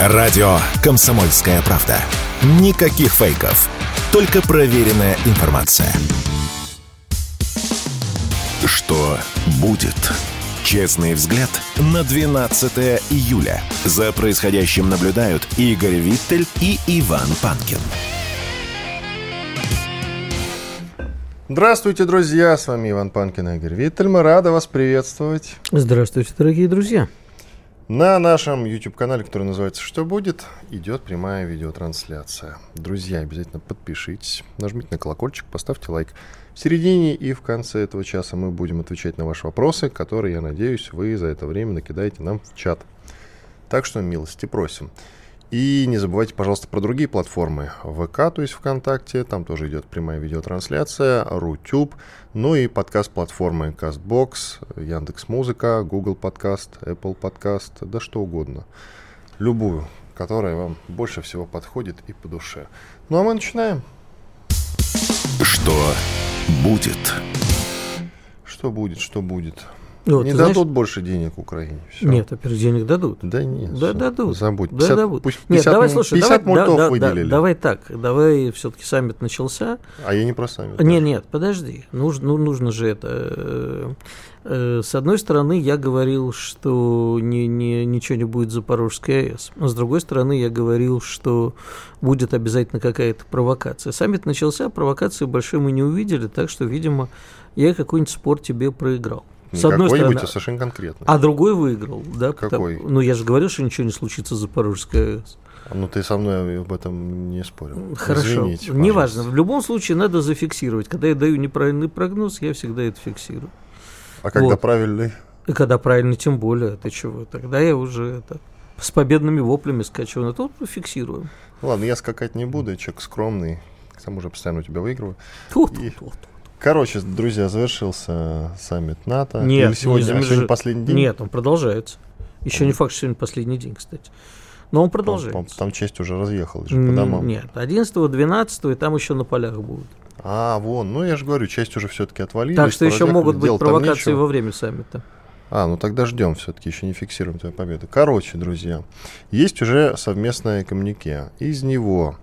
Радио «Комсомольская правда». Никаких фейков. Только проверенная информация. Что будет? Честный взгляд на 12 июля. За происходящим наблюдают Игорь Виттель и Иван Панкин. Здравствуйте, друзья! С вами Иван Панкин и Игорь Виттель. Мы рады вас приветствовать. Здравствуйте, дорогие друзья. На нашем YouTube-канале, который называется «Что будет?», идет прямая видеотрансляция. Друзья, обязательно подпишитесь, нажмите на колокольчик, поставьте лайк. В середине и в конце этого часа мы будем отвечать на ваши вопросы, которые, я надеюсь, вы за это время накидаете нам в чат. Так что милости просим. И не забывайте, пожалуйста, про другие платформы. ВК, то есть ВКонтакте, там тоже идет прямая видеотрансляция, Рутюб, ну и подкаст-платформы CastBox, Яндекс.Музыка, Google Подкаст, Apple Подкаст, да что угодно. Любую, которая вам больше всего подходит и по душе. Ну а мы начинаем. Что будет? Что будет, что будет? Вот, не ты дадут знаешь- больше денег Украине. Всё. Нет, во-первых, денег дадут. Да нет. Да, всё, дадут. Забудь. Да, 50 дадут. Пусть Нет, 50, давай, м- слушай, 50 давай, да, мультов да, да, выделили. давай так, давай все-таки саммит начался. А я не про саммит. Не, нет, подожди, нужно, ну, нужно же это. э, э, С одной стороны, я говорил, что не, не, ничего не будет Запорожской АЭС. А с другой стороны, я говорил, что будет обязательно какая-то провокация. Саммит начался, провокации большой мы не увидели, так что, видимо, я какой-нибудь спор тебе проиграл. С одной стороны, а совершенно конкретно. а другой выиграл, да? Какой? потому- ну, я же говорил, что ничего не случится с Запорожской АЭС. Ну, ты со мной об этом не спорил. Хорошо. Извините, Неважно. В любом случае надо зафиксировать. Когда я даю неправильный прогноз, я всегда это фиксирую. А когда Вот. правильный? И когда правильно, тем более, ты чего? Тогда я уже это с победными воплями скачу. На тут фиксируем. Ладно, я скакать не буду, я человек скромный. К тому же постоянно у тебя выигрываю. Тут, И- тут, тут. Короче, друзья, завершился саммит НАТО. Нет, Или сегодня, не а сегодня последний день? Нет, он продолжается. Еще не факт, что сегодня последний день, кстати. Но он продолжается. Там часть уже разъехалась же по домам. Нет, 11 12 и там еще на полях будут. А, вон, ну я же говорю, часть уже все-таки отвалились. так что еще могут быть там провокации во время саммита. А, ну тогда ждем все-таки, еще не фиксируем твою победу. Короче, друзья, есть уже совместное коммунике. Из него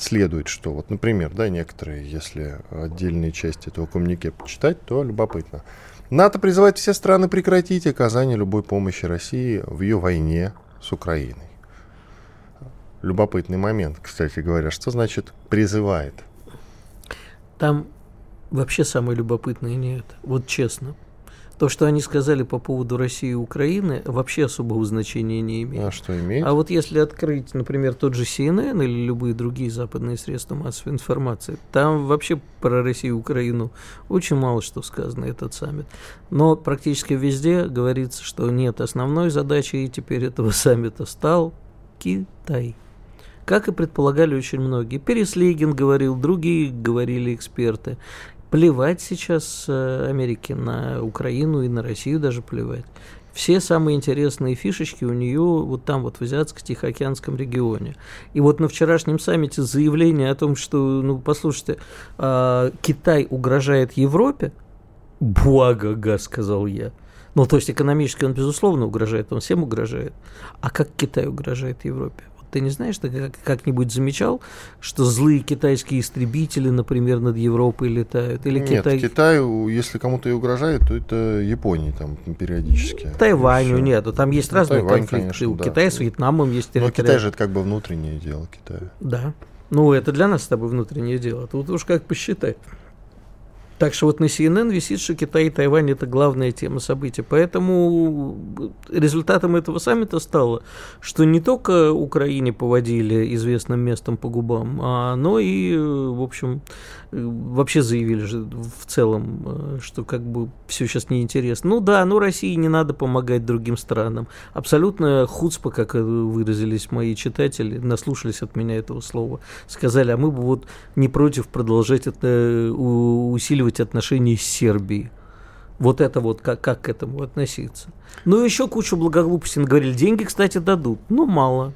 следует, что вот, например, да, некоторые, если отдельные части этого коммунике почитать, то любопытно. НАТО призывает все страны прекратить оказание любой помощи России в ее войне с Украиной. Любопытный момент, кстати говоря. Что значит призывает? Там вообще самое любопытное не это. Вот честно. То, что они сказали по поводу России и Украины, вообще особого значения не имеет. А что имеет? А вот если открыть, например, тот же CNN или любые другие западные средства массовой информации, там вообще про Россию и Украину очень мало что сказано, этот саммит. Но практически везде говорится, что нет, основной задачей теперь этого саммита стал Китай. Как и предполагали очень многие. Переслегин говорил, другие говорили эксперты. Плевать сейчас э, Америке на Украину и на Россию даже плевать. Все самые интересные фишечки у нее вот там вот в Азиатско-Тихоокеанском регионе. И вот на вчерашнем саммите заявление о том, что, ну, послушайте, а, Китай угрожает Европе, буага, сказал я. Ну, то есть экономически он, безусловно, угрожает, он всем угрожает. А как Китай угрожает Европе? Ты не знаешь, ты как- как-нибудь замечал, что злые китайские истребители, например, над Европой летают? Или Нет, Китай... Китаю, если кому-то и угрожает, то это Японии там периодически. Тайваню И всё. нету, там есть Ну, разные Тайвань, конфликты. конечно, У да. Китая с Вьетнамом есть Но территориальные- Китай же это как бы внутреннее дело Китая. Да. Ну, это для нас с тобой внутреннее дело. Тут уж как посчитать. Так что вот на CNN висит, что Китай и Тайвань – это главная тема события. Поэтому результатом этого саммита стало, что не только Украине поводили известным местом по губам, а, но и, э, в общем, э, вообще заявили же в целом, э, что как бы все сейчас неинтересно. Ну да, ну России не надо помогать другим странам. Абсолютно хуцпа, как э, выразились мои читатели, наслушались от меня этого слова, сказали, а мы бы вот не против продолжать это, у- усиливать отношения с Сербией. Вот это вот, как, как к этому относиться. Ну, еще кучу благоглупостей говорили. Деньги, кстати, дадут. Ну, мало.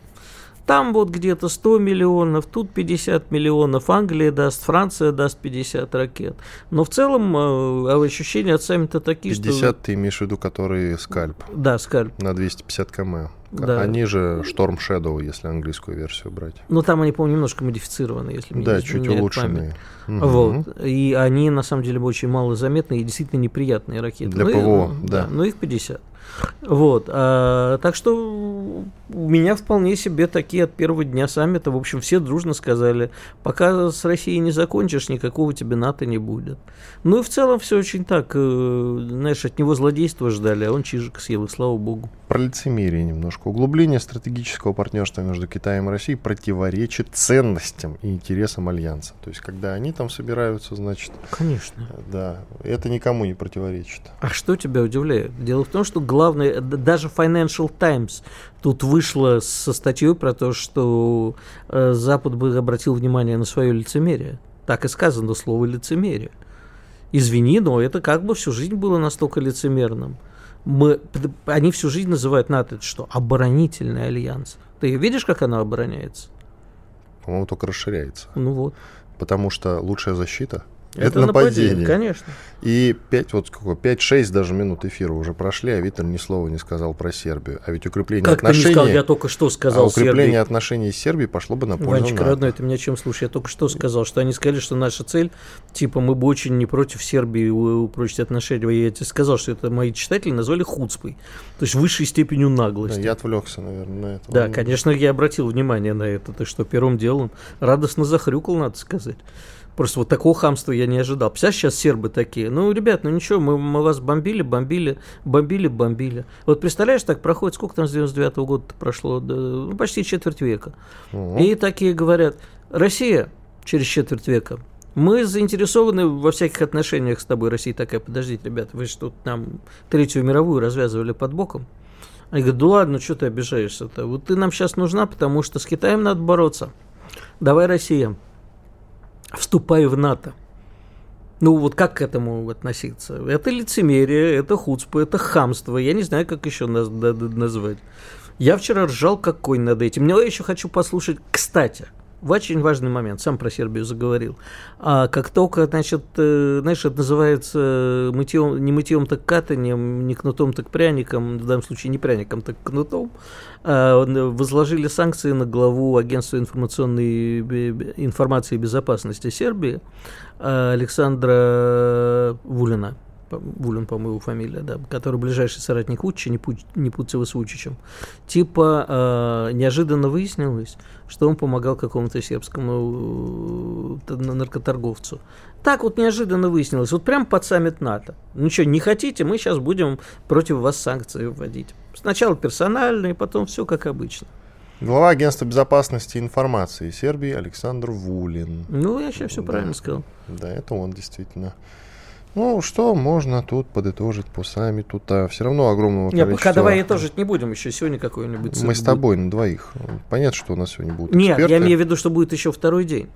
Там вот где-то 100 миллионов, тут 50 миллионов, Англия даст, Франция даст 50 ракет. Но в целом э, ощущения от саммита такие, 50 что... ты имеешь в виду, которые скальп Да, скальп. на 250 км. Да. Они же Storm Shadow, если английскую версию брать. Ну, там они, по-моему, немножко модифицированы, если мне Да, чуть улучшенные. память. Мгм. Вот. И они, на самом деле, очень мало заметны и действительно неприятные ракеты. Для Ну, и- ПВО, да. Но их 50. Вот. а, так что меня вполне себе такие от первого дня саммита, в общем, все дружно сказали, пока с Россией не закончишь, никакого тебе НАТО не будет. Ну и в целом все очень так, э, знаешь, от него злодейства ждали, а он чижик съел, и слава богу. Про лицемерие немножко. Углубление стратегического партнерства между Китаем и Россией противоречит ценностям и интересам Альянса. То есть, когда они там собираются, значит, Конечно. да, это никому не противоречит. А что тебя удивляет? Дело в том, что главное, даже Financial Times тут вышла со статьей про то, что э, Запад бы обратил внимание на свое лицемерие. Так и сказано слово лицемерие. Извини, но это как бы всю жизнь было настолько лицемерным. Мы, они всю жизнь называют НАТО это что? Оборонительный альянс. Ты видишь, как оно обороняется? По-моему, только расширяется. Ну вот. Потому что лучшая защита это, нападение. Конечно. И 5, вот сколько, 5-6 даже минут эфира уже прошли, а Витер ни слова не сказал про Сербию. А ведь укрепление Как ты не отношений... сказал, я только что сказал а укрепление Сербии. отношений с Сербией пошло бы на пользу Ванечка, НАТО. родной, ты меня чем слушай? Я только что сказал, что они сказали, что наша цель, типа, мы бы очень не против Сербии упрочить отношения. Я тебе сказал, что это мои читатели назвали хуцпой, то есть высшей степенью Да, наглости. я отвлекся, наверное, на это. Да, конечно, я обратил внимание на это. Ты что, первым делом радостно захрюкал, надо сказать. Просто вот такого хамства я не ожидал. Представляешь, сейчас сербы такие. Ну, ребят, ну ничего, мы, мы вас бомбили, бомбили, бомбили, бомбили. Вот представляешь, так проходит, сколько там с 99 года прошло? Да, ну, почти четверть века. Мгм. И такие говорят, Россия через четверть века, мы заинтересованы во всяких отношениях с тобой. Россия такая, подождите, ребят, вы что тут нам Третью мировую развязывали под боком? Они говорят, да ладно, что ты обижаешься-то? Вот ты нам сейчас нужна, потому что с Китаем надо бороться. Давай, Россия, вступай в НАТО. Ну вот как к этому относиться? Это лицемерие, это хуцпа, это хамство. Я не знаю, как еще наз- назвать. Я вчера ржал как конь над этим. Но я еще хочу послушать, кстати, очень важный момент, сам про Сербию заговорил. А как только, значит, э, знаешь, это называется мытьем, не мытьем, так катанием, не кнутом, так пряником, в данном случае не пряником, так кнутом, а, возложили санкции на главу агентства информационной информации и безопасности Сербии а, Александра Вулина. Вулин, по-моему, фамилия, да, который ближайший соратник Вучича, не, Пуч- не путаться с Вучичем. Типа а, неожиданно выяснилось, что он помогал какому-то сербскому э, наркоторговцу. Так вот неожиданно выяснилось, вот прям под саммит НАТО. Ну что, не хотите, мы сейчас будем против вас санкции вводить. Сначала персональные, потом все как обычно. Глава агентства безопасности и информации Сербии Александр Вулин. Ну, я сейчас все Да. правильно сказал. Да, это он действительно. Ну, что можно тут подытожить по саммиту-то? Все равно огромного Не, количества... пока давай итожить не будем, еще сегодня какой-нибудь Мы с будет. тобой на двоих. Понятно, что у нас сегодня будут Нет, эксперты. я имею в виду, что будет еще второй день.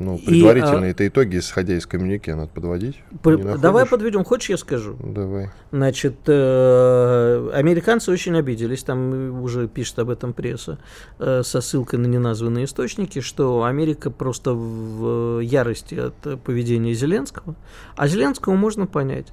Ну, предварительные это итоги, исходя из коммюнике, надо подводить. П- Не находишь? Давай подведем, хочешь, я скажу? Давай. Значит, э, американцы очень обиделись, там уже пишет об этом пресса, э, со ссылкой на неназванные источники, что Америка просто в ярости от поведения Зеленского. А Зеленского можно понять.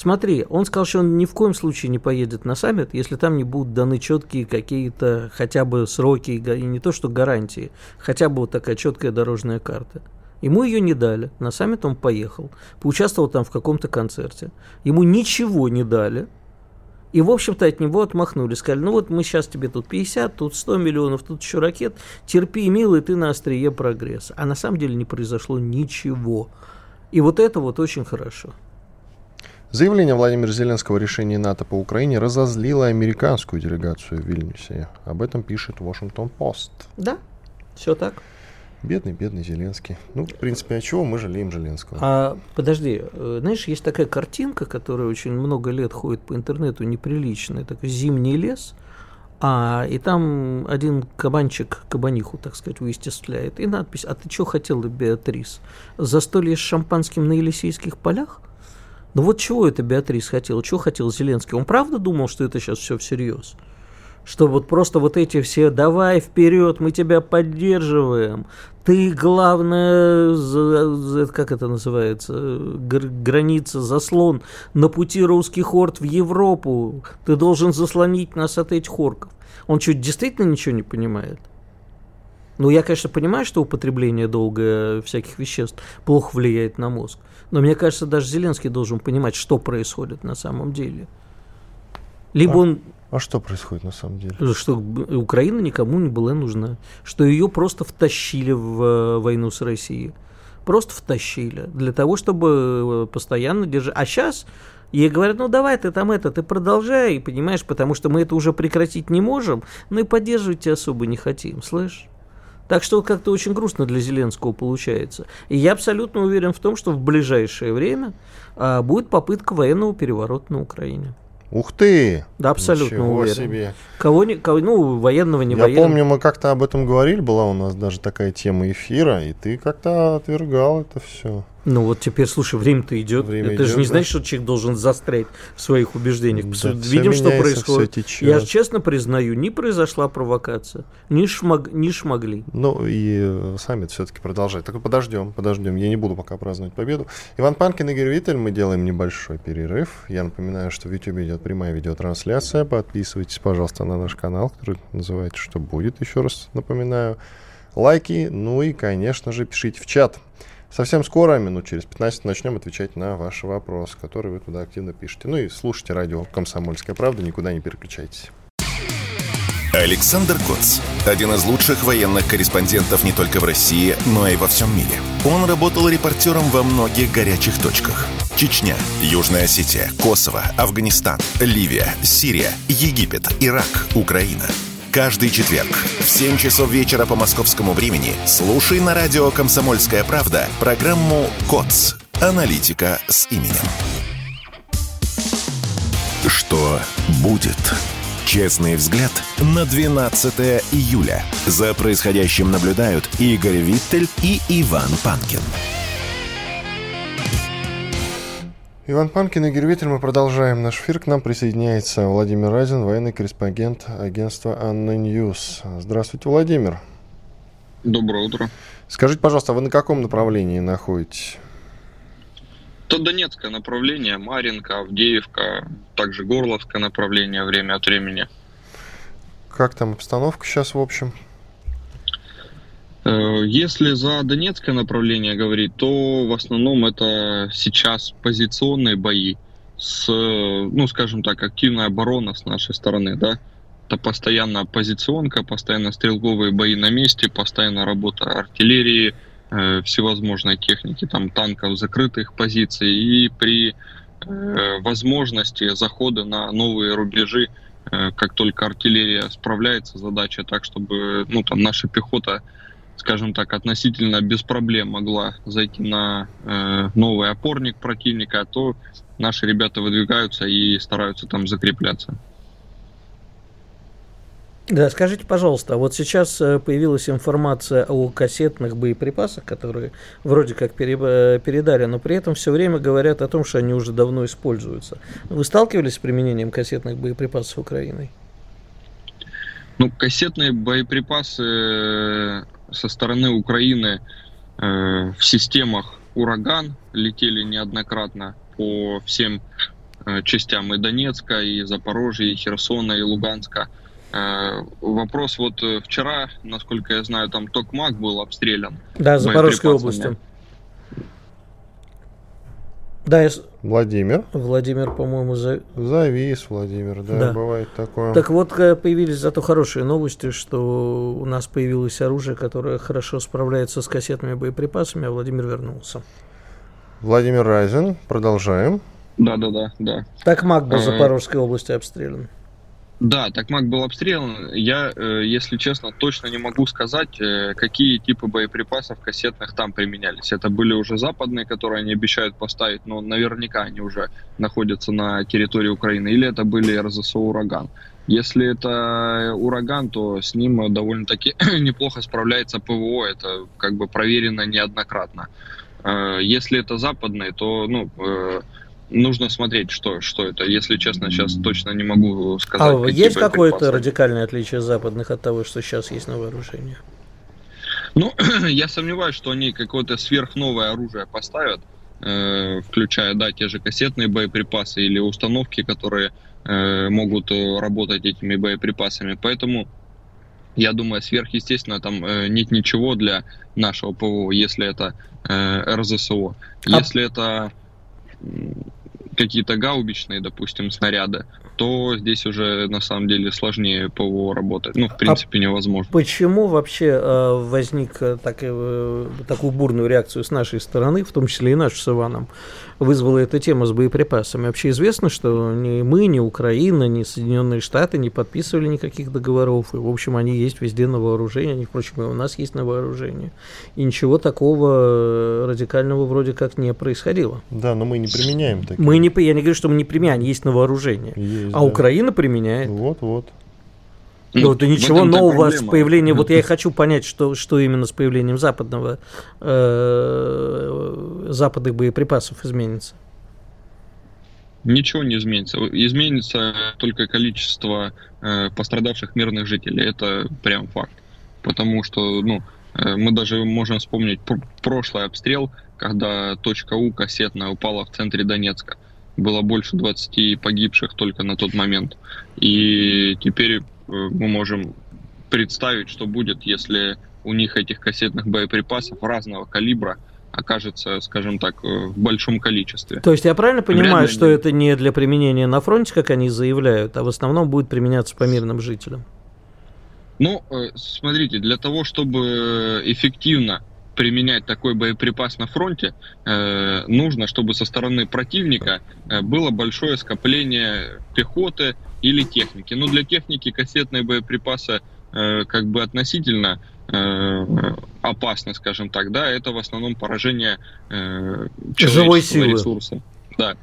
Смотри, он сказал, что он ни в коем случае не поедет на саммит, если там не будут даны четкие какие-то хотя бы сроки, и не то что гарантии, хотя бы вот такая четкая дорожная карта. Ему ее не дали. На саммит он поехал. Поучаствовал там в каком-то концерте. Ему ничего не дали. И, в общем-то, от него отмахнули. Сказали, ну вот мы сейчас тебе тут 50, тут 100 миллионов, тут еще ракет. Терпи, милый, ты на острие прогресса. А на самом деле не произошло ничего. И вот это вот очень хорошо. Заявление Владимира Зеленского о решении НАТО по Украине разозлило американскую делегацию в Вильнюсе. Об этом пишет Вашингтон-Пост. Да, все так. Бедный, бедный Зеленский. Ну, в принципе, а чего мы жалеем Зеленского? А подожди, э, знаешь, есть такая картинка, которая очень много лет ходит по интернету, неприличная, такой зимний лес, а и там один кабанчик кабаниху, так сказать, выстесляет, и надпись «А ты что хотела, Беатрис? Застолье с шампанским на Елисейских полях?» Ну вот чего это Беатрис хотела? Чего хотел Зеленский? Он правда думал, что это сейчас все всерьез? что вот просто вот эти все «давай вперед, мы тебя поддерживаем», ты, главное, как это называется, граница, заслон на пути русских орд в Европу. Ты должен заслонить нас от этих орков. Он что, действительно ничего не понимает? Ну, я, конечно, понимаю, что употребление долго всяких веществ плохо влияет на мозг. Но мне кажется, даже Зеленский должен понимать, что происходит на самом деле. Либо а, он... А что происходит на самом деле? Что Украина никому не была нужна. Что ее просто втащили в э, войну с Россией. Просто втащили. Для того, чтобы э, постоянно держать. А сейчас Ей говорят, ну давай ты там это, ты продолжай, понимаешь, потому что мы это уже прекратить не можем, но и поддерживать тебя особо не хотим, слышишь? Так что как-то очень грустно для Зеленского получается. И я абсолютно уверен в том, что в ближайшее время а, будет попытка военного переворота на Украине. Ух ты! Да, абсолютно Ничего уверен. себе. Кого, не, кого, ну, военного, не Я военного. помню, мы как-то об этом говорили, была у нас даже такая тема эфира, и ты как-то отвергал это все. Ну вот теперь, слушай, время-то идет. Время это же идет, не да. значит, что человек должен застрять в своих убеждениях. Да, Видим, что происходит. Я же честно признаю, не произошла провокация. Не, шмаг, не шмогли. Ну и э, саммит все-таки продолжает. Так подождем, подождем. Я не буду пока праздновать победу. Иван Панкин, Игорь Виттель. Мы делаем небольшой перерыв. Я напоминаю, что в YouTube идет прямая видеотрансляция. Подписывайтесь, пожалуйста, на наш канал, который называется «Что будет?». Еще раз напоминаю. Лайки, ну и, конечно же, пишите в чат. Совсем скоро, минут через 15, начнем отвечать на ваши вопросы, которые вы туда активно пишете. Ну и слушайте радио «Комсомольская правда», никуда не переключайтесь. Александр Коц. Один из лучших военных корреспондентов не только в России, но и во всем мире. Он работал репортером во многих горячих точках. Чечня, Южная Осетия, Косово, Афганистан, Ливия, Сирия, Египет, Ирак, Украина. Каждый четверг в 7 часов вечера по московскому времени слушай на радио «Комсомольская правда» программу «КОЦ. Аналитика с именем». Что будет? Честный взгляд на 12 июля. За происходящим наблюдают Игорь Виттель и Иван Панкин. Иван Панкин, Игорь Виттель, мы продолжаем наш эфир. К нам присоединяется Владимир Разин, военный корреспондент агентства ANNA News. Здравствуйте, Владимир. Доброе утро. Скажите, пожалуйста, а вы на каком направлении находитесь? То Донецкое направление, Маринка, Авдеевка, также Горловское направление время от времени. Как там обстановка сейчас, в общем? Э, Если за Донецкое направление говорить, то в основном это сейчас позиционные бои с, ну, скажем так, активная оборона с нашей стороны, да. Это постоянная позиционка, постоянно стрелковые бои на месте, постоянно работа артиллерии, э, всевозможной техники, там танков, закрытых позиций и при э, возможности захода на новые рубежи, э, как только артиллерия справляется, задача так, чтобы ну, там, наша пехота скажем так, относительно без проблем могла зайти на э, новый опорник противника, то наши ребята выдвигаются и стараются там закрепляться. Да, скажите, пожалуйста, а вот сейчас э, появилась информация о кассетных боеприпасах, которые вроде как пере- э, передали, но при этом все время говорят о том, что они уже давно используются. Вы сталкивались с применением кассетных боеприпасов Украиной? Ну, кассетные боеприпасы со стороны Украины э, в системах «Ураган» летели неоднократно по всем э, частям и Донецка, и Запорожья, и Херсона, и Луганска. Э, вопрос вот э, вчера, насколько я знаю, там Токмак был обстрелян. Да, Запорожской области. Да, я Владимир. Владимир, по-моему, за... Завис, Владимир, да, Да. бывает такое. Так вот, э, появились зато хорошие новости, что у нас появилось оружие, которое хорошо справляется с кассетными боеприпасами, а Владимир вернулся. Владимир Разин, продолжаем. Да-да-да, да. Так Мак был в Ага. Запорожской области обстрелян. Да, Токмак был обстрелян. Я, э, если честно, точно не могу сказать, э, какие типы боеприпасов кассетных там применялись. Это были уже западные, которые они обещают поставить, но наверняка они уже находятся на территории Украины. Или это были РЗСО «Ураган». Если это «Ураган», то с ним довольно-таки неплохо справляется ПВО. Это как бы проверено неоднократно. Э, Если это западные, то ну, нужно смотреть, что, что это. Если честно, сейчас точно не могу сказать. А есть какое-то радикальное отличие западных от того, что сейчас есть на вооружении? Ну, я сомневаюсь, что они какое-то сверхновое оружие поставят, э, включая, да, те же кассетные боеприпасы или установки, которые э, могут э, работать этими боеприпасами. Поэтому я думаю, сверхъестественно там э, нет ничего для нашего ПВО, если это э, РЗСО. А... Если это какие-то гаубичные, допустим, снаряды, то здесь уже на самом деле сложнее ПВО работать. Ну, в принципе, а невозможно. Почему вообще э, возник э, так, э, такую бурную реакцию с нашей стороны, в том числе и нашу с Иваном, вызвала эта тема с боеприпасами? Вообще известно, что ни мы, ни Украина, ни Соединенные Штаты не подписывали никаких договоров. И, в общем, они есть везде на вооружении. Они, впрочем, и у нас есть на вооружении. И ничего такого радикального вроде как не происходило. Да, но мы не применяем такие. Мы не, я не говорю, что мы не применяем, есть на вооружении. Есть а да. Украина применяет. Вот-вот. Ну, это ничего нового с появлением. Вот я и хочу понять, что, что именно с появлением западного э, западных боеприпасов изменится. Ничего не изменится. Изменится только количество э, пострадавших мирных жителей. Это прям факт. Потому что, ну, э, мы даже можем вспомнить пр- прошлый обстрел, когда точка У кассетная упала в центре Донецка. Было больше 20 погибших только на тот момент. И теперь мы можем представить, что будет, если у них этих кассетных боеприпасов разного калибра окажется, скажем так, э, в большом количестве. То есть я правильно понимаю, Вряд что это не для применения на фронте, как они заявляют, а в основном будет применяться по мирным жителям? Ну, э, смотрите, для того, чтобы эффективно применять такой боеприпас на фронте, э, нужно, чтобы со стороны противника э, было большое скопление пехоты или техники. Но для техники кассетные боеприпасы э, как бы относительно э, опасно, скажем так, да, это в основном поражение э, человеческого ресурса. Да.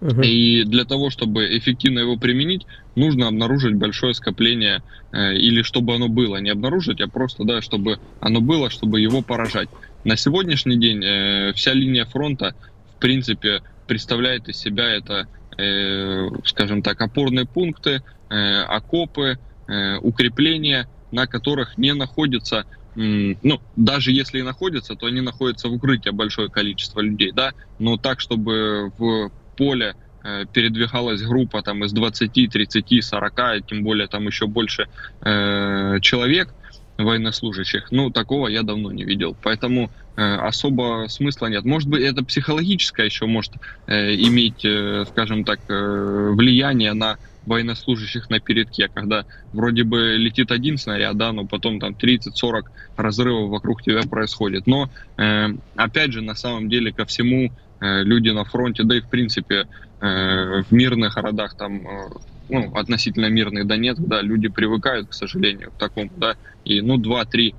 Угу. И для того, чтобы эффективно его применить, нужно обнаружить большое скопление, э, или чтобы оно было, не обнаружить, а просто, да, чтобы оно было, чтобы его поражать. На сегодняшний день э, вся линия фронта, в принципе, представляет из себя это, э, скажем так, опорные пункты, э, окопы, э, укрепления, на которых не находится ну, даже если и находятся, то они находятся в укрытии большое количество людей, да, но так, чтобы в поле э, передвигалась группа там из 20, 30, 40, тем более там еще больше э, человек военнослужащих, ну, такого я давно не видел. Поэтому э, особо смысла нет. Может быть, это психологическое еще может э, иметь, э, скажем так, э, влияние на военнослужащих на передке, когда вроде бы летит один снаряд, да, но потом там 30-40 разрывов вокруг тебя происходит. Но, э, опять же, на самом деле ко всему люди на фронте, да и в принципе э, в мирных городах там э, ну, относительно мирный Донецк, да, люди привыкают, к сожалению, к такому, да, и, ну, два-три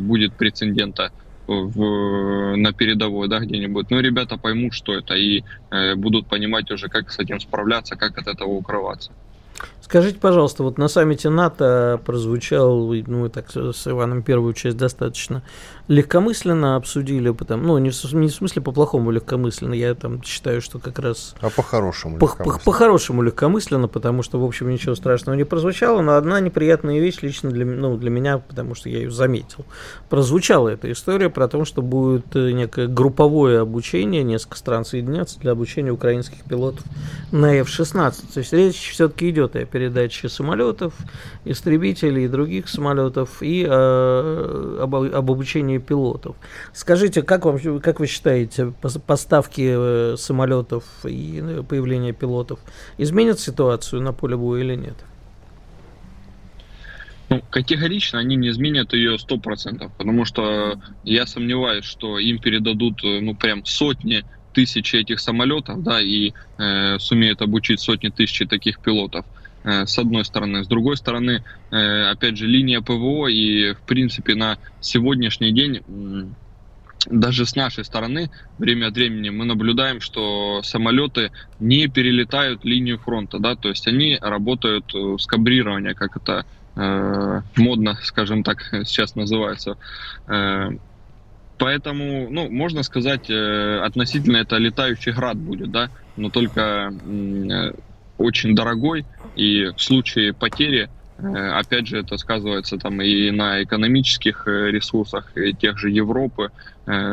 будет прецедента в, на передовой, да, где-нибудь. Ну, ребята поймут, что это, и э, будут понимать уже, как с этим справляться, как от этого укрываться. Скажите, пожалуйста, вот на саммите НАТО прозвучал, ну, мы так с Иваном первую часть достаточно легкомысленно обсудили, потому, ну, не в, не в смысле по-плохому легкомысленно, я там считаю, что как раз... А по-хорошему по, легкомысленно. По-хорошему легкомысленно, потому что, в общем, ничего страшного не прозвучало, но одна неприятная вещь лично для, ну, для меня, потому что я ее заметил. Прозвучала эта история про то, что будет э, некое групповое обучение, несколько стран соединятся для обучения украинских пилотов на F-16. То есть речь все-таки идет о передаче самолетов, истребителей и других самолетов и э, об, об обучении пилотов. Скажите, как, вам, как вы считаете, поставки э, самолетов и э, появление пилотов изменят ситуацию на поле боя или нет? Ну, категорично они не изменят ее сто процентов, потому что я сомневаюсь, что им передадут, э, ну, прям сотни тысяч этих самолетов, да, и э, сумеют обучить сотни тысяч таких пилотов. Э, с одной стороны. С другой стороны, э, опять же, линия ПВО и, в принципе, на сегодняшний день даже с нашей стороны время от времени мы наблюдаем, что самолеты не перелетают линию фронта, да, то есть они работают э, с кабрирования, как это э, модно, скажем так, сейчас называется. Э, Поэтому, ну, можно сказать, э, относительно это летающий град будет, да, но только э, очень дорогой, и в случае потери, э, опять же, это сказывается там и на экономических ресурсах и тех же Европы,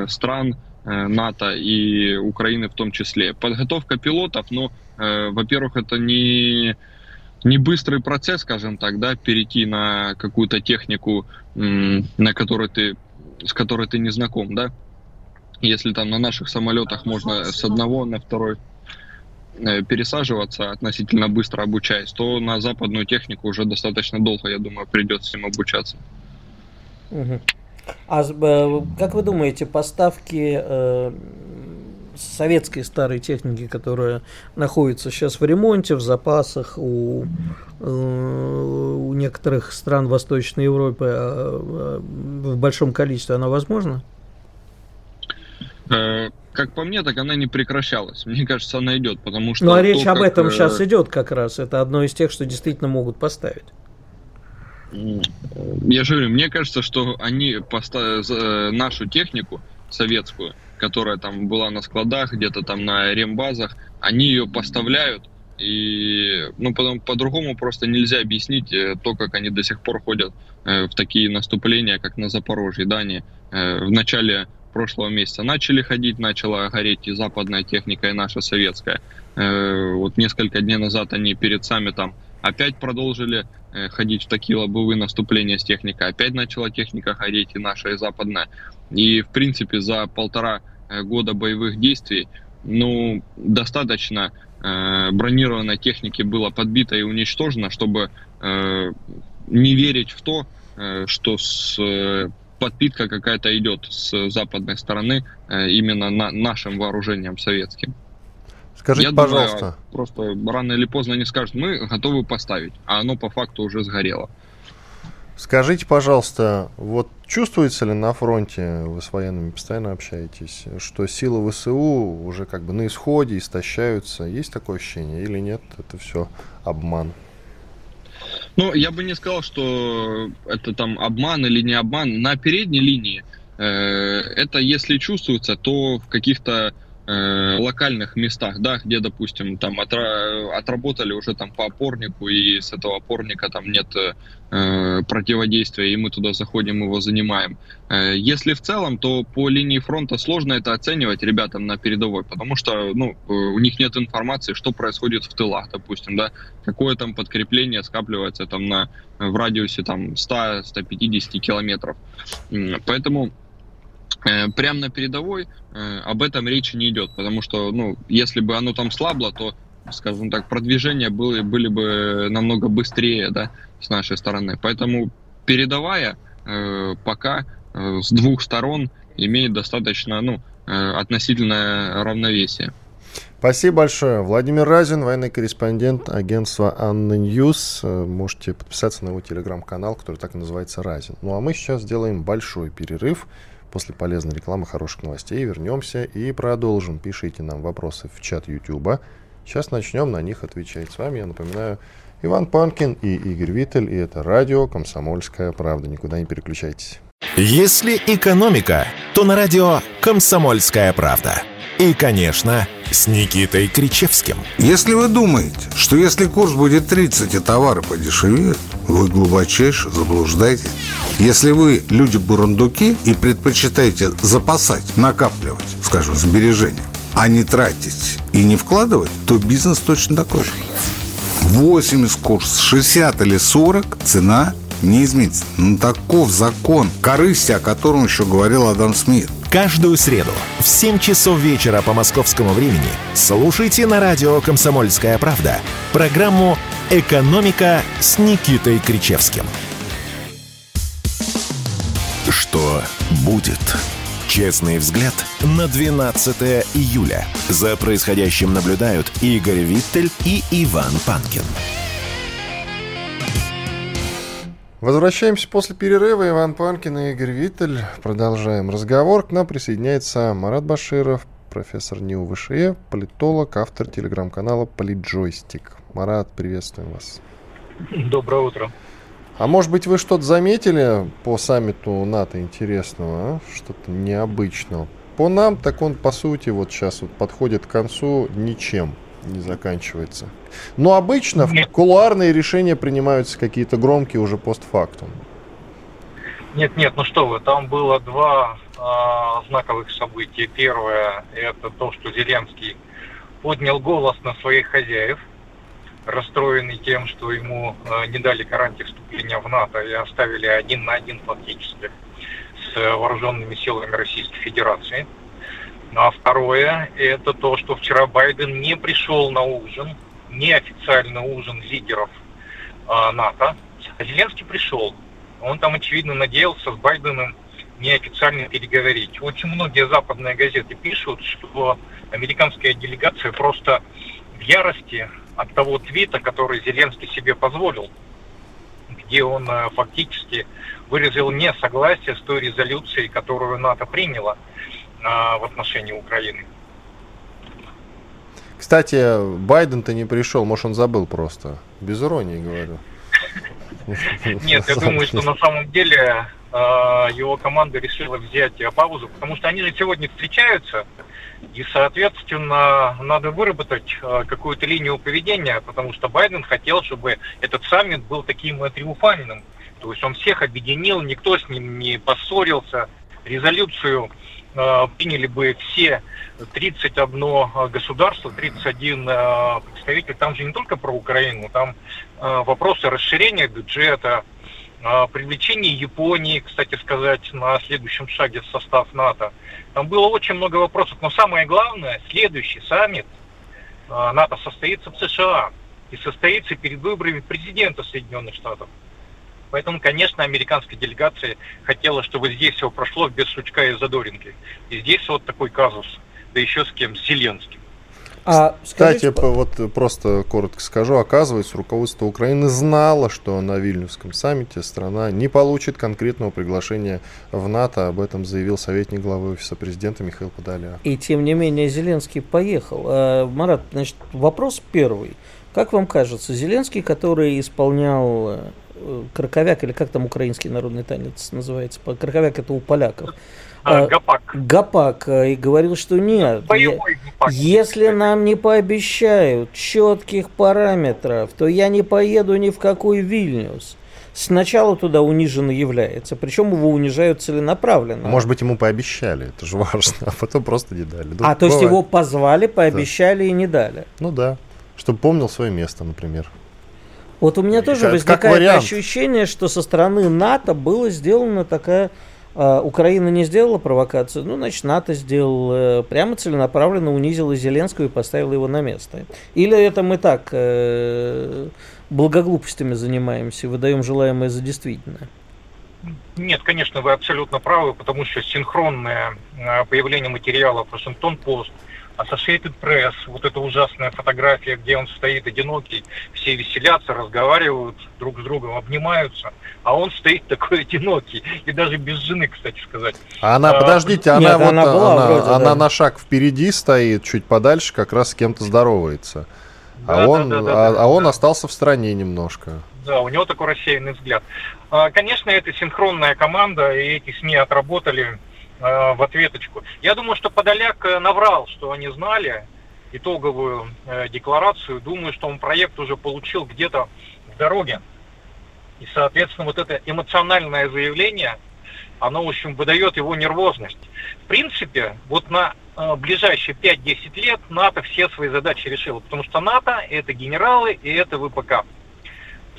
стран НАТО и Украины в том числе. Подготовка пилотов, ну, во-первых, это не не быстрый процесс, скажем так, да, перейти на какую-то технику, на которой ты с которой ты не знаком, да? Если там на наших самолетах можно с одного на второй э, пересаживаться относительно быстро обучаясь, то на западную технику уже достаточно долго, я думаю, придется им обучаться. А э, как вы думаете, поставки э, советской старой техники, которая находится сейчас в ремонте, в запасах у, э, у некоторых стран Восточной Европы э, в большом количестве, она возможна? Э, как по мне, так она не прекращалась. Мне кажется, она идет, потому что... Ну, а речь об этом сейчас идет как раз. Это одно из тех, что действительно могут поставить. Я же говорю, мне кажется, что они поставят нашу технику советскую, которая там была на складах, где-то там на рембазах, они ее поставляют, и ну, потом по-другому просто нельзя объяснить э, то, как они до сих пор ходят э, в такие наступления, как на Запорожье. Да, они э, в начале прошлого месяца начали ходить, начала гореть и западная техника, и наша советская. Э, вот несколько дней назад они перед саммитом опять продолжили э, ходить в такие лобовые наступления с техникой, опять начала техника гореть и наша, и западная. И, в принципе, за полтора Э, года боевых действий, ну, достаточно бронированной техники было подбито и уничтожено, чтобы не верить в то, что с, подпитка какая-то идет с западной стороны э, именно на нашим вооружением советским. Скажите, Я пожалуйста. Думаю, просто рано или поздно они скажут, мы готовы поставить, а оно по факту уже сгорело. Скажите, пожалуйста, вот чувствуется ли на фронте, вы с военными постоянно общаетесь, что силы ВСУ уже как бы на исходе, истощаются? Есть такое ощущение или нет? Это все обман? Ну, я бы не сказал, что это там обман или не обман. На передней линии э, это если чувствуется, то в каких-то э, локальных местах, да, где, допустим, там отра- отработали уже там по опорнику, и с этого опорника там нет э, противодействия, и мы туда заходим, его занимаем. Э, если в целом, то по линии фронта сложно это оценивать ребятам на передовой, потому что, ну, э, у них нет информации, что происходит в тылах, допустим, да, какое там подкрепление скапливается там на, в радиусе там 100-150 километров. Поэтому Э, прямо на передовой э, об этом речи не идет, потому что, ну, если бы оно там слабло, то, скажем так, продвижения были, были бы намного быстрее, да, с нашей стороны. Поэтому передовая э, пока э, с двух сторон имеет достаточно, ну, э, относительное равновесие. Спасибо большое. Владимир Разин, военный корреспондент агентства ANNA News. Э, можете подписаться на его телеграм-канал, который так и называется Разин. Ну а мы сейчас сделаем большой перерыв. После полезной рекламы, хороших новостей вернемся и продолжим. Пишите нам вопросы в чат YouTube. Сейчас начнем на них отвечать. С вами, я напоминаю, Иван Панкин и Игорь Виттель. И это радио «Комсомольская правда». Никуда не переключайтесь. Если экономика, то на радио «Комсомольская правда». И, конечно, с Никитой Кричевским. Если вы думаете, что если курс будет 30 и товары подешевеют, вы глубочайше заблуждаетесь. Если вы люди-бурундуки и предпочитаете запасать, накапливать, скажем, сбережения, а не тратить и не вкладывать, то бизнес точно такой же. 80 курс, 60 или 40 цена не изменится. Ну, таков закон корысти, о котором еще говорил Адам Смит. Каждую среду в 7 часов вечера по московскому времени слушайте на радио «Комсомольская правда» программу «Экономика» с Никитой Кричевским. Что будет? Честный взгляд на 12 июля. За происходящим наблюдают Игорь Виттель и Иван Панкин. Возвращаемся после перерыва. Иван Панкин и Игорь Виттель. Продолжаем разговор. К нам присоединяется Марат Баширов, профессор НИУ ВШЕ, политолог, автор телеграм-канала «Политджойстик». Марат, приветствуем вас. Доброе утро. А может быть, вы что-то заметили по саммиту НАТО интересного, а? что-то необычного? По нам, так он, по сути, вот сейчас вот подходит к концу ничем не заканчивается. Но обычно Нет. кулуарные решения принимаются какие-то громкие уже постфактум. Нет, нет, ну что вы, там было два э, знаковых события. Первое – это то, что Зеленский поднял голос на своих хозяев, расстроенный тем, что ему э, не дали гарантии вступления в НАТО и оставили один на один фактически с вооруженными силами Российской Федерации. Ну а второе – это то, что вчера Байден не пришел на ужин, неофициальный ужин лидеров э, НАТО, а Зеленский пришел. Он там, очевидно, надеялся с Байденом неофициально переговорить. Очень многие западные газеты пишут, что американская делегация просто в ярости от того твита, который Зеленский себе позволил, где он э, фактически выразил несогласие с той резолюцией, которую НАТО приняла э, в отношении Украины. Кстати, Байден-то не пришел, может, он забыл просто. Без иронии говорю. Нет, я думаю, что на самом деле э, его команда решила взять паузу, потому что они же сегодня встречаются, и, соответственно, надо выработать э, какую-то линию поведения, потому что Байден хотел, чтобы этот саммит был таким триумфальным. То есть он всех объединил, никто с ним не поссорился. Резолюцию э, приняли бы все 31 государство, 31 представитель. Там же не только про Украину, там вопросы расширения бюджета, привлечение Японии, кстати сказать, на следующем шаге в состав НАТО. Там было очень много вопросов, но самое главное, следующий саммит НАТО состоится в США и состоится перед выборами президента Соединенных Штатов. Поэтому, конечно, американская делегация хотела, чтобы здесь все прошло без сучка и задоринки. И здесь вот такой казус, да еще с кем, с Зеленским. А, Кстати, скажите, вот просто коротко скажу, оказывается, руководство Украины знало, что на Вильнюсском саммите страна не получит конкретного приглашения в НАТО. Об этом заявил советник главы офиса президента Михаил Подоляк. И тем не менее Зеленский поехал. А, Марат, значит, вопрос первый. Как вам кажется, Зеленский, который исполнял э, краковяк, или как там украинский народный танец называется? Краковяк это у поляков. А, Гапак. Гапак. Э, и говорил, что нет. Боевой Гапак. Если нам не пообещают четких параметров, то я не поеду ни в какой Вильнюс. Сначала туда униженно является, причем его унижают целенаправленно. Может быть, ему пообещали, это же важно, а потом просто не дали. Ну, а, то есть его позвали, пообещали да. и не дали? Ну да, чтобы помнил свое место, например. Вот у меня тоже как, возникает как ощущение, что со стороны НАТО была сделана такая а, Украина не сделала провокацию, ну, значит, НАТО сделал, э, прямо целенаправленно унизила Зеленского и поставила его на место. Или это мы так э, благоглупостями занимаемся, выдаем желаемое за действительное? Нет, конечно, вы абсолютно правы, потому что синхронное э, появление материалов Вашингтон-Пост, Associated Press, вот эта ужасная фотография, где он стоит одинокий, все веселятся, разговаривают друг с другом, обнимаются, а он стоит такой одинокий, и даже без жены, кстати сказать. А она, а, подождите, она нет, вот, она, была, она, вроде, она да. на шаг впереди стоит, чуть подальше как раз с кем-то здоровается. Да, а, он, да, да, а, да, а он остался в стороне немножко. Да, у него такой рассеянный взгляд. А, конечно, это синхронная команда, и эти СМИ отработали Э, в ответочку. Я думаю, что Подоляк э, наврал, что они знали итоговую э, декларацию. Думаю, что он проект уже получил где-то в дороге. И, соответственно, вот это эмоциональное заявление, оно, в общем, выдает его нервозность. В принципе, вот на ближайшие 5-10 лет НАТО все свои задачи решило, потому что НАТО – это генералы и это ВПК.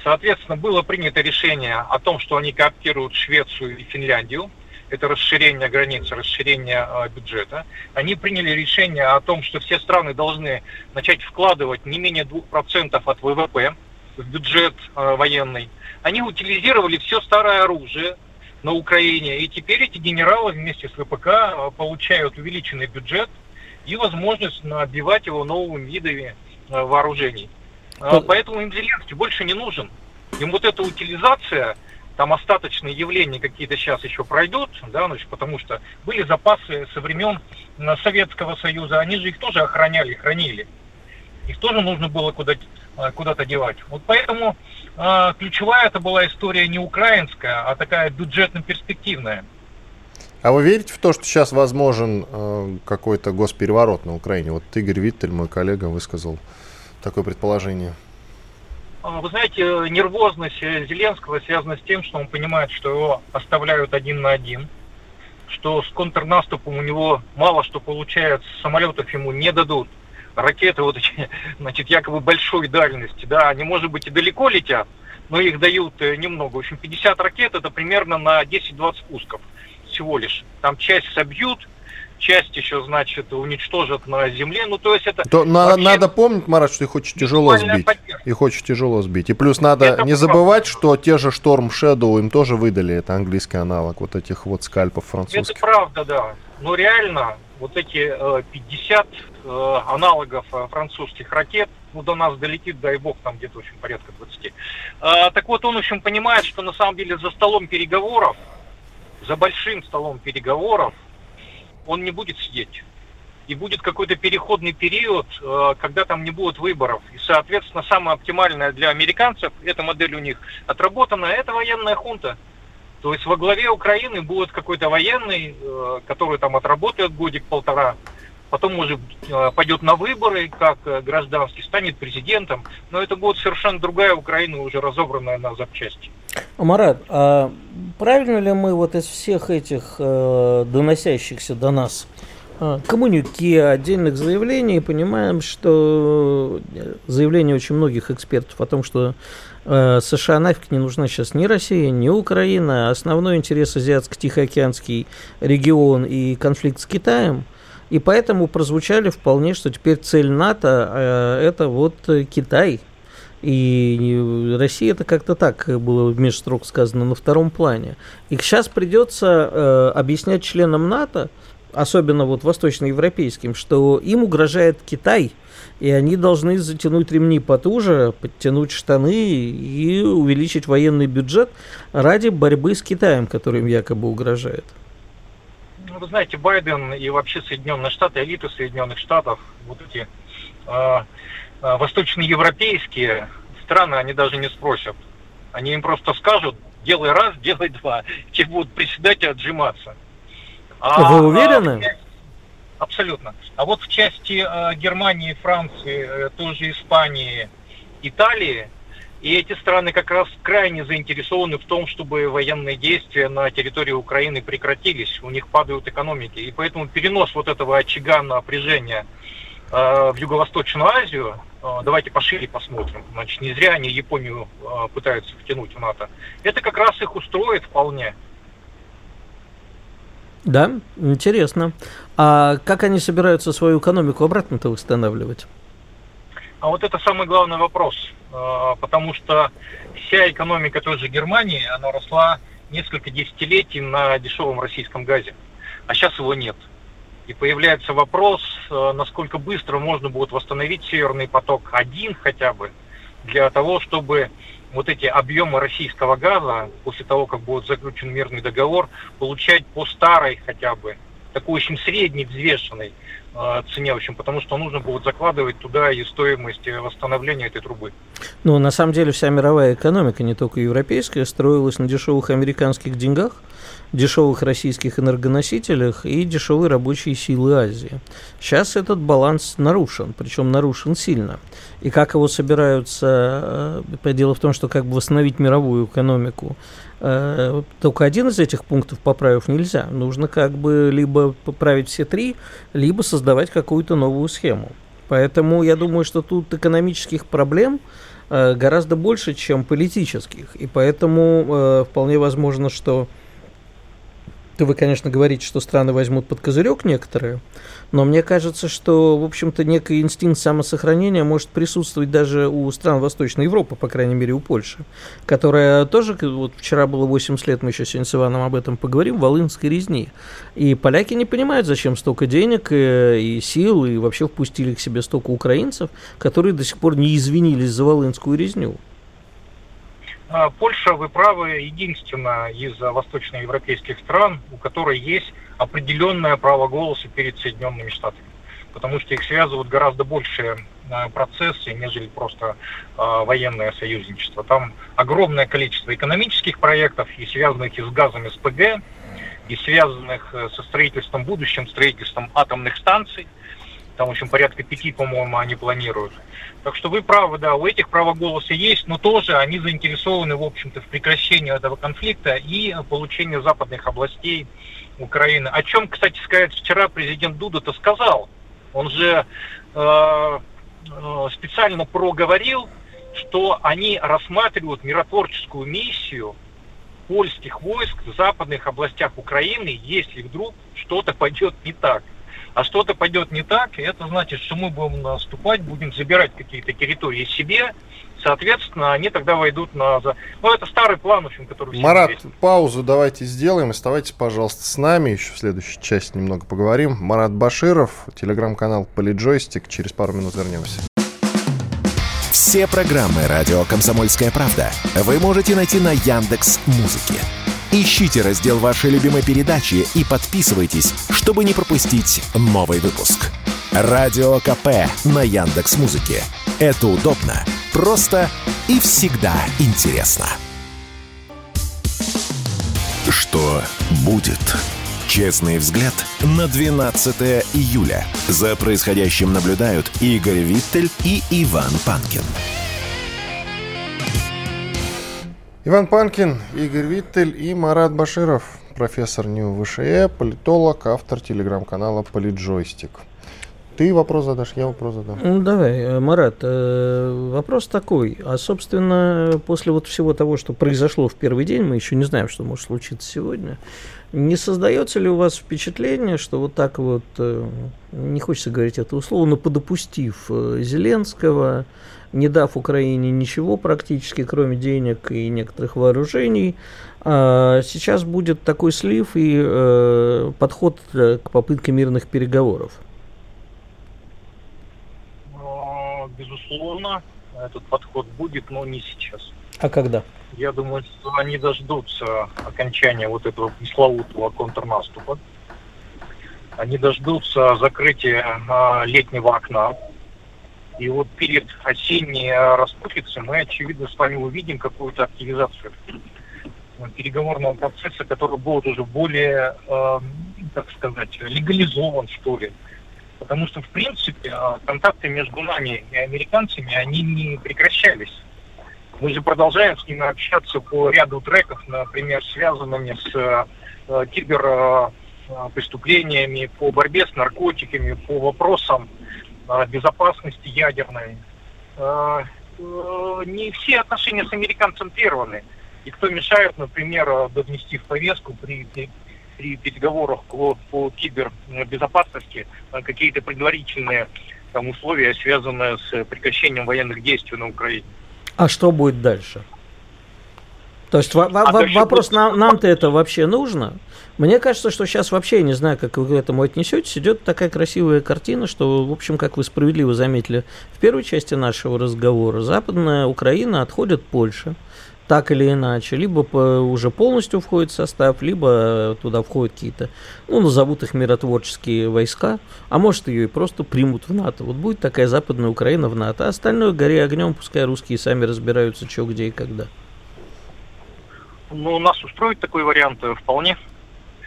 Соответственно, было принято решение о том, что они кооптируют Швецию и Финляндию – это расширение границ, расширение э, бюджета. Они приняли решение о том, что все страны должны начать вкладывать не менее 2% от ВВП в бюджет э, военный. Они утилизировали все старое оружие на Украине, и теперь эти генералы вместе с ВПК э, получают увеличенный бюджет и возможность набивать его новыми видами вооружений. Поэтому им Зеленский больше не нужен. Им вот эта утилизация там остаточные явления какие-то сейчас еще пройдут, да, значит, потому что были запасы со времен Советского Союза, они же их тоже охраняли, хранили. Их тоже нужно было куда э, куда-то девать. Вот поэтому э, ключевая это была история не украинская, а такая бюджетно-перспективная. А вы верите в то, что сейчас возможен э, какой-то госпереворот на Украине? Вот Игорь Виттель, мой коллега, высказал такое предположение. А, вы знаете, нервозность Зеленского связана с тем, что он понимает, что его оставляют один на один, что с контрнаступом у него мало что получается, самолетов ему не дадут, ракеты вот эти, значит, якобы большой дальности, да, они, может быть, и далеко летят, но их дают э, немного. В общем, 50 ракет это примерно на 10-20 пусков всего лишь. Там часть собьют, часть еще, значит, уничтожат на земле. Ну, то есть это... То вообще... Надо помнить, Марат, что их очень тяжело сбить. Поддержка. Их очень тяжело сбить. И плюс надо это не забывать, что те же Storm Shadow им тоже выдали, это английский аналог вот этих вот скальпов французских. Это правда, да. Но реально вот эти 50 э, э, аналогов э, французских ракет, ну, до нас долетит, дай бог, там где-то, в общем, порядка 20. Так вот, он, в общем, понимает, что на самом деле за столом переговоров за большим столом переговоров он не будет сидеть. И будет какой-то переходный период, э, когда там не будет выборов. И, соответственно, самое оптимальное для американцев, эта модель у них отработана, это военная хунта. То есть во главе Украины будет какой-то военный, э, который там отработает годик-полтора, потом, может, э, пойдет на выборы как гражданский, станет президентом. Но это будет совершенно другая Украина, уже разобранная на запчасти. Марат, а правильно ли мы вот из всех этих э, доносящихся до нас э, коммунике, отдельных заявлений понимаем, что э, заявления очень многих экспертов о том, что э, США нафиг не нужна сейчас ни Россия, ни Украина, основной интерес Азиатско-Тихоокеанский регион и конфликт с Китаем, и поэтому прозвучали вполне, что теперь цель НАТО э, это вот Китай – и Россия это как-то так было между строк сказано на втором плане. И сейчас придется э, объяснять членам НАТО, особенно вот восточноевропейским, что им угрожает Китай, и они должны затянуть ремни потуже, подтянуть штаны и увеличить военный бюджет ради борьбы с Китаем, который им якобы угрожает. Ну, вы знаете, Байден и вообще Соединенные Штаты, элиты Соединенных Штатов, вот эти э, восточноевропейские страны, они даже не спросят. Они им просто скажут, делай раз, делай два. Те будут приседать и отжиматься. А, Вы уверены? А, абсолютно. А вот в части э, Германии, Франции, э, тоже Испании, Италии, и эти страны как раз крайне заинтересованы в том, чтобы военные действия на территории Украины прекратились. У них падают экономики. И поэтому перенос вот этого очага напряжения э, в Юго-Восточную Азию а, давайте пошире посмотрим. Значит, не зря они Японию а, пытаются втянуть в НАТО. Это как раз их устроит вполне. Да, интересно. А как они собираются свою экономику обратно-то восстанавливать? А вот это самый главный вопрос. А, потому что вся экономика той же Германии, она росла несколько десятилетий на дешевом российском газе. А сейчас его нет. И появляется вопрос, э, насколько быстро можно будет восстановить Северный поток-1 хотя бы, для того, чтобы вот эти объемы российского газа, после того, как будет заключен мирный договор, получать по старой хотя бы, такой очень средней, взвешенной э, цене, в общем, потому что нужно будет закладывать туда и стоимость восстановления этой трубы. Ну, на самом деле, вся мировая экономика, не только европейская, строилась на дешевых американских деньгах, дешевых российских энергоносителях и дешевой рабочей силы Азии. Сейчас этот баланс нарушен, причем нарушен сильно. И как его собираются, э, дело в том, что как бы восстановить мировую экономику, э, только один из этих пунктов поправив нельзя. Нужно как бы либо поправить все три, либо создавать какую-то новую схему. Поэтому я думаю, что тут экономических проблем э, гораздо больше, чем политических. И поэтому вполне возможно, что то вы, конечно, говорите, что страны возьмут под козырек некоторые, но мне кажется, что, в общем-то, некий инстинкт самосохранения может присутствовать даже у стран Восточной Европы, по крайней мере, у Польши, которая тоже, вот вчера было 80 лет, мы еще сегодня с Иваном об этом поговорим, волынской резни. И поляки не понимают, зачем столько денег и, э, и сил, и вообще впустили к себе столько украинцев, которые до сих пор не извинились за волынскую резню. А, Польша, вы правы, единственная из восточноевропейских стран, у которой есть определенное право голоса перед Соединенными Штатами. Потому что их связывают гораздо большие э, процессы, нежели просто э, военное союзничество. Там огромное количество экономических проектов, и связанных и с газом СПГ, и связанных э, со строительством, будущим строительством атомных станций. Там, в общем, порядка пяти, по-моему, они планируют. Так что вы правы, да, у этих право голоса есть, но тоже они заинтересованы, в общем-то, в прекращении этого конфликта и получении западных областей Украины. О чем, кстати сказать, вчера президент Дуда-то сказал. Он же э, э, специально проговорил, что они рассматривают миротворческую миссию польских войск в западных областях Украины, если вдруг что-то пойдет не так. А что-то пойдет не так, и это значит, что мы будем наступать, будем забирать какие-то территории себе, соответственно, они тогда войдут на... Ну, это старый план, в общем, который... Марат, есть. паузу давайте сделаем. Оставайтесь, пожалуйста, с нами. Еще в следующей части немного поговорим. Марат Баширов, телеграм-канал Политджойстик. Через пару минут вернемся. Все программы «Радио Комсомольская правда» вы можете найти на Яндекс Музыке. Ищите раздел вашей любимой передачи и подписывайтесь, чтобы не пропустить новый выпуск. Радио КП на Яндекс Музыке. Это удобно, просто и всегда интересно. Что будет? Честный взгляд на 12 июля. За происходящим наблюдают Игорь Виттель и Иван Панкин. Иван Панкин, Игорь Виттель и Марат Баширов, профессор НИУ ВШЭ, политолог, автор телеграм-канала «Политджойстик». Ты вопрос задашь, я вопрос задам. Ну, давай, э, Марат, э, вопрос такой. А, собственно, после вот всего того, что произошло в первый день, мы еще не знаем, что может случиться сегодня, не создается ли у вас впечатление, что вот так вот, э, не хочется говорить это условно, подопустив Зеленского, не дав Украине ничего практически, кроме денег и некоторых вооружений. А сейчас будет такой слив и э, подход к попытке мирных переговоров. Безусловно, этот подход будет, но не сейчас. А когда? Я думаю, что они дождутся окончания вот этого пресловутого контрнаступа. Они дождутся закрытия а, летнего окна, и вот перед осенней распутицей мы, очевидно, с вами увидим какую-то активизацию переговорного процесса, который будет уже более, э, так сказать, легализован, что ли. Потому что, в принципе, э, контакты между нами и американцами, они не прекращались. Мы же продолжаем с ними общаться по ряду треков, например, связанными с э, киберпреступлениями, по борьбе с наркотиками, по вопросам безопасности ядерной. А, э, не все отношения с американцем прерваны. И кто мешает, например, довнести в повестку при, при переговорах по, по кибербезопасности какие-то предварительные там, условия, связанные с прекращением военных действий на Украине. А что будет дальше? То есть а вопрос, нам, нам-то это вообще нужно? Мне кажется, что сейчас вообще, не знаю, как вы к этому отнесетесь, идет такая красивая картина, что, в общем, как вы справедливо заметили в первой части нашего разговора, Западная Украина отходит Польше, так или иначе, либо по, уже полностью входит в состав, либо туда входят какие-то, ну, назовут их миротворческие войска, а может ее и просто примут в НАТО. Вот будет такая Западная Украина в НАТО, а остальное горе огнем, пускай русские сами разбираются, что, где и когда. Ну, нас устроит такой вариант э, вполне.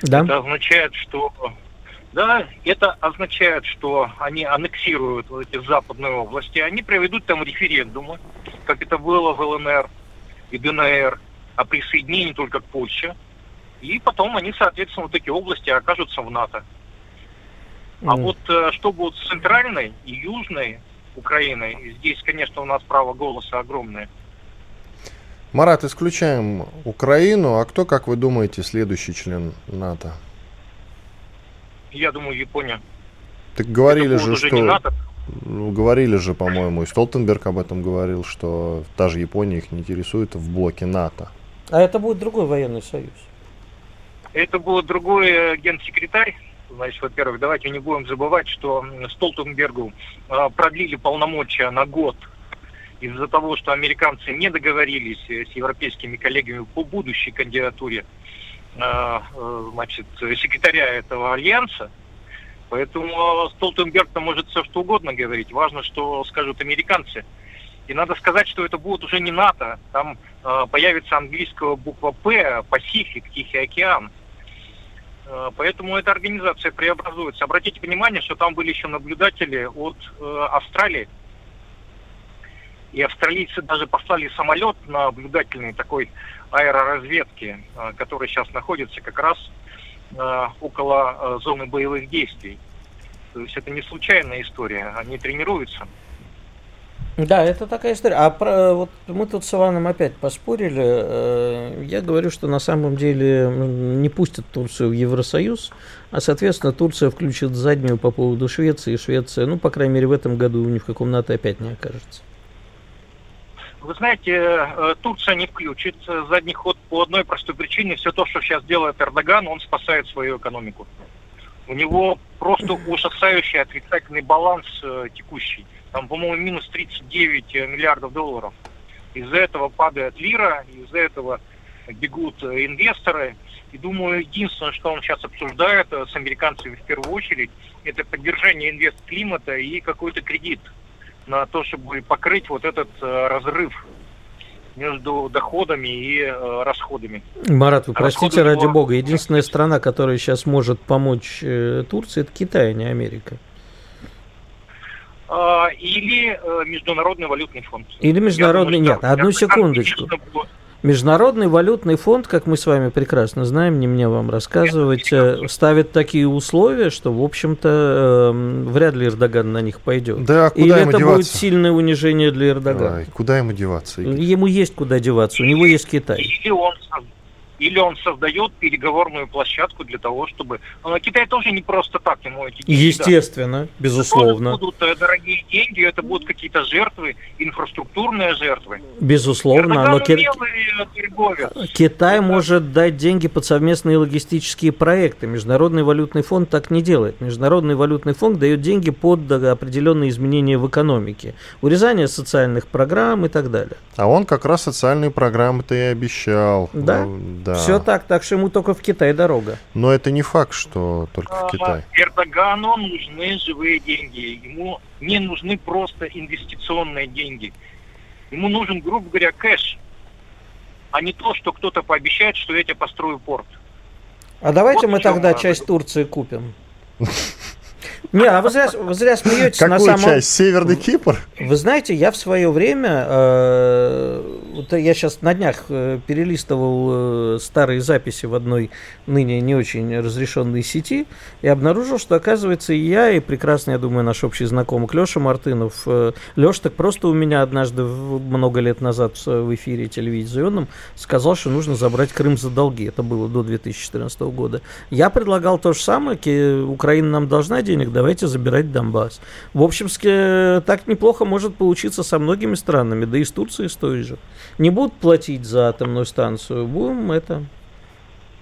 Да. Это означает, что да, это означает, что они аннексируют вот эти западные области, они проведут там референдумы, как это было в ЛНР и ДНР, о присоединении только к Польше. И потом они, соответственно, вот эти области окажутся в НАТО. А mm. вот э, что будет с центральной и южной Украиной, здесь, конечно, у нас право голоса огромное. Марат, исключаем Украину. А кто, как вы думаете, следующий член НАТО? Я думаю, Япония. Так говорили же, что... Не НАТО. Ну, говорили же, по-моему, и Столтенберг об этом говорил, что та же Япония их не интересует в блоке НАТО. А это будет другой военный союз? Это будет другой э, генсекретарь. Значит, во-первых, давайте не будем забывать, что Столтенбергу э, продлили полномочия на год из-за того, что американцы не договорились э, с европейскими коллегами по будущей кандидатуре э, э, значит, секретаря этого альянса, Поэтому Столтенберг-то может все что угодно говорить. Важно, что скажут американцы. И надо сказать, что это будет уже не НАТО. Там появится английская буква «П», Пасифик, Тихий океан. Поэтому эта организация преобразуется. Обратите внимание, что там были еще наблюдатели от Австралии. И австралийцы даже послали самолет наблюдательный такой аэроразведки, э, который сейчас находится как раз э, около э, зоны боевых действий. То есть это не случайная история, они тренируются. Да, это такая история. А про, вот мы тут с Иваном опять поспорили. Я говорю, что на самом деле не пустят Турцию в Евросоюз, а, соответственно, Турция включит заднюю по поводу Швеции, Швеция, ну, по крайней мере, в этом году ни в каком НАТО опять не окажется. Вы знаете, э, Турция не включит задний ход по одной простой причине. Все то, что сейчас делает Эрдоган, он спасает свою экономику. У него просто ужасающий отрицательный баланс э, текущий. Там, по-моему, минус 39 э, миллиардов долларов. Из-за этого падает лира, из-за этого бегут инвесторы. И думаю, единственное, что он сейчас обсуждает с американцами в первую очередь, это поддержание инвест-климата и какой-то кредит – на то, чтобы покрыть вот этот э, разрыв между доходами и э, расходами. Марат, вы простите ради его... бога, единственная страна, которая сейчас может помочь э, Турции, это Китай, а не Америка. А, или э, Международный валютный фонд. Или Международный... Думаю, Нет, одну секундочку. Международный валютный фонд, как мы с вами прекрасно знаем, не мне вам рассказывать, э, ставит такие условия, что, в общем-то, э, вряд ли Эрдоган на них пойдет. Да, куда Или ему это деваться? будет сильное унижение для Эрдогана. Ай, куда ему деваться? Ему есть куда деваться, у него есть Китай. Или он или он создает переговорную площадку для того, чтобы... Но Китай тоже не просто так ему эти деньги Естественно, да. безусловно. Это будут э, дорогие деньги, это будут какие-то жертвы, инфраструктурные жертвы. Безусловно, но Ки... Китай может дать деньги под совместные логистические проекты. Международный валютный фонд так не делает. Международный валютный фонд дает деньги под определенные изменения в экономике. Урезание социальных программ и так далее. А он как раз социальные программы-то и обещал. Да? Да. Все так, так что ему только в Китай дорога. Но это не факт, что только в Китай. Эрдогану нужны живые деньги. Ему не нужны просто инвестиционные деньги. Ему нужен, грубо говоря, кэш, а не то, что кто-то пообещает, что я тебе построю порт. А давайте вот мы тогда часть Турции купим. Не, а вы зря, вы зря смеетесь. Какую на самом... часть? Северный Кипр? Вы знаете, я в свое время, э, вот я сейчас на днях э, перелистывал э, старые записи в одной ныне не очень разрешенной сети и обнаружил, что, оказывается, и я, и прекрасно, я думаю, наш общий знакомый Леша Мартынов. Э, Леша так просто у меня однажды много лет назад в эфире телевизионном сказал, что нужно забрать Крым за долги. Это было до 2014 года. Я предлагал то же самое, Украина нам должна денег, давайте забирать Донбасс. В общем, так неплохо может получиться со многими странами, да и с Турцией с той же. Не будут платить за атомную станцию, будем это...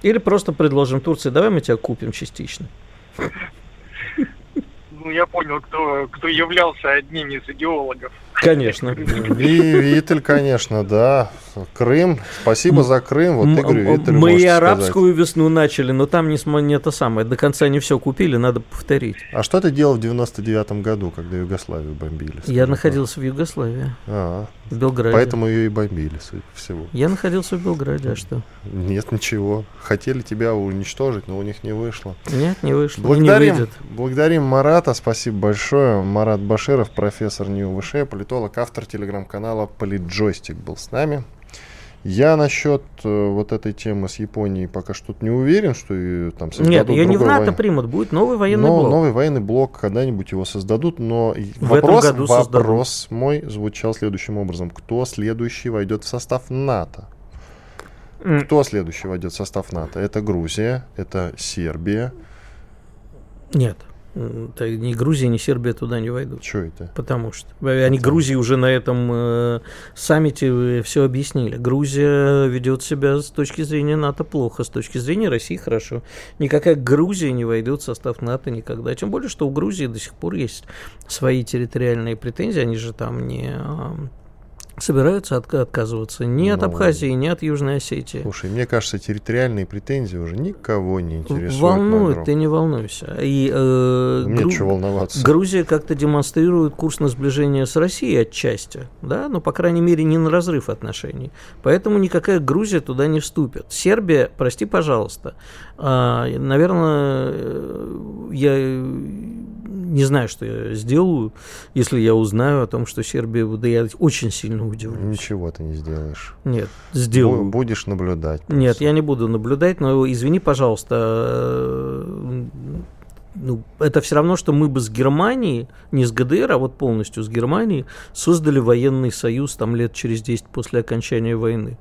Или просто предложим Турции, давай мы тебя купим частично. Ну, я понял, кто, кто являлся одним из идеологов. Конечно. Витель, конечно, да. Крым. Спасибо за Крым. Вот Игорь Витель Мы и арабскую сказать. весну начали, но там не, не это самое. До конца не все купили, надо повторить. А что ты делал в 99-м году, когда Югославию бомбили? Я находился в Югославии. А, в Белграде. Поэтому ее и бомбили, всего. Я находился в Белграде, а что? Нет, ничего. Хотели тебя уничтожить, но у них не вышло. Нет, не вышло. Благодарим, не благодарим Марата, спасибо большое. Марат Баширов, профессор НИУ-ВШ, политолог, автор телеграм-канала Политджойстик был с нами. Я насчет э, вот этой темы с Японией пока что тут не уверен, что и, там Нет, ее не в НАТО вой... примут, будет новый военный но, блок. Новый военный блок, когда-нибудь его создадут, но в вопрос, этом году вопрос создадут. мой звучал следующим образом. Кто следующий войдет в состав НАТО? Mm. Кто следующий войдет в состав НАТО? Это Грузия, это Сербия. Нет. Ни Грузия, ни Сербия туда не войдут. Что это? Потому что они это... Грузии уже на этом э, саммите э, все объяснили. Грузия ведет себя с точки зрения НАТО плохо, с точки зрения России хорошо. Никакая Грузия не войдет в состав НАТО никогда. Тем более, что у Грузии до сих пор есть свои территориальные претензии. Они же там не собираются от, отказываться ни от Ну. Абхазии, ни от Южной Осетии. Слушай, мне кажется, территориальные претензии уже никого не интересуют. Волнует, ты не волнуйся. И, э, Мне Гру- чего волноваться. Грузия как-то демонстрирует курс на сближение с Россией отчасти, да, но, по крайней мере, не на разрыв отношений. Поэтому никакая Грузия туда не вступит. Сербия, прости, пожалуйста, а, наверное, э, я не знаю, что я сделаю, если я узнаю о том, что Сербия, да я очень сильно удивлюсь. Ничего ты не сделаешь. Нет, сделаю. Будешь наблюдать. Нет, просто. я не буду наблюдать, но извини, пожалуйста, э, ну, это все равно, что мы бы с Германией, не с ГДР, а вот полностью с Германией, создали военный союз там лет через 10 после окончания войны.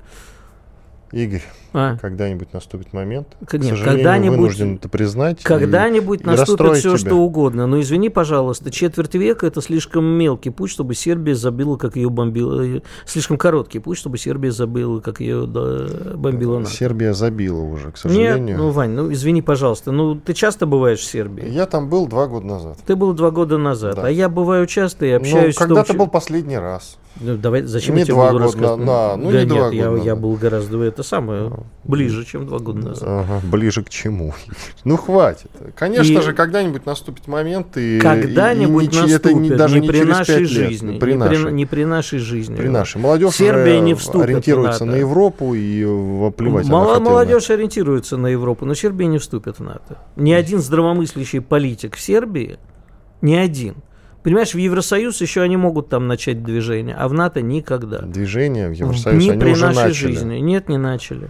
Игорь, А, когда-нибудь наступит момент. К- К нет, сожалению, когда-нибудь- вынужден это признать. и- когда-нибудь и наступит расстроить все, тебя. что угодно. Но извини, пожалуйста, четверть века это слишком мелкий путь, чтобы Сербия забила, как ее бомбила. э, Слишком короткий путь, чтобы Сербия забила, как ее да, бомбила НАТО. Сербия забила уже, к Нет, сожалению. ну, Вань, ну извини, пожалуйста, ну ты часто бываешь в Сербии? Я там был два года назад. Ты был два года назад, Да. а я бываю часто и Ну, общаюсь. в том когда-то числе- был последний раз. Ну, давай, зачем Не я тебе два буду года рассказывать? на- да, ну, Да не два нет, я, года я был гораздо это самое ближе, чем два года назад. Ага, ближе к чему? Ну, хватит. Конечно И- же, когда-нибудь наступит момент, и... Когда-нибудь и- не- наступит, это не, даже не не при нашей лет, жизни, при не, нашей. При, не при нашей жизни. При нашей. Молодежь Сербия не вступит в ориентируется НАТО. на Европу и в- плевать. Мало- молодежь ориентируется на Европу, но Сербия не вступит в НАТО. Ни один здравомыслящий политик в Сербии, ни один. Понимаешь, в Евросоюз еще они могут там начать движение, а в НАТО никогда. Движение в Евросоюз, не они при уже нашей начали. жизни. Нет, не начали.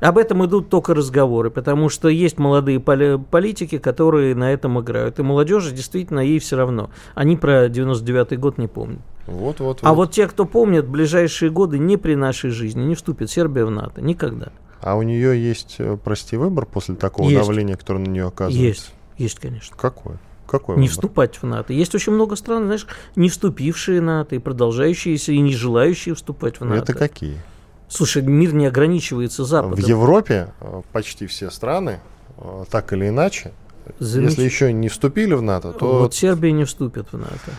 Об этом идут только разговоры, потому что есть молодые поли- политики, которые на этом играют. И молодежи действительно ей все равно. Они про 99-й год не помнят. Вот, вот, А вот те, кто помнит, в ближайшие годы не при нашей жизни не вступит Сербия в НАТО. Никогда. А у нее есть, э, прости, выбор после такого Есть. давления, которое на нее оказывается? Есть. Есть, конечно. Какой? Какой Не выбор? вступать в НАТО. Есть очень много стран, знаешь, не вступившие в НАТО и продолжающиеся, и не желающие вступать в НАТО. Это какие? Слушай, мир не ограничивается Западом. В Европе э, почти все страны, э, так или иначе, Замеч- если еще не вступили в НАТО, то, Вот Сербия не вступит в НАТО.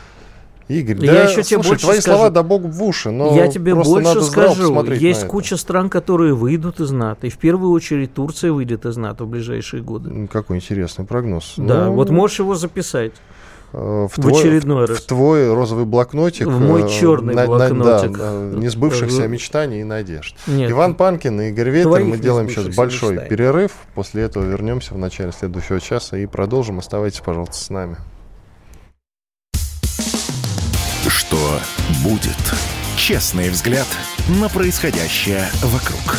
Игорь, Я да, еще тебе слушай, больше твои скажу. слова да богу в уши, но Я тебе больше скажу. Есть на это. куча стран, которые выйдут из НАТО. И в первую очередь Турция выйдет из НАТО в ближайшие годы. Какой интересный прогноз. Да, Ну, вот можешь его записать. Э, в, в твой, очередной в- раз. в твой розовый блокнотик. В мой э, черный на- на- блокнотик. да, э, несбывшихся Э, мечтаний и надежд. Нет. Иван Панкин и Игорь Ветер. Мы делаем сейчас большой мечтаний. перерыв. После этого вернемся в начале следующего часа и продолжим. Оставайтесь, пожалуйста, с нами. Что будет? Честный взгляд на происходящее вокруг.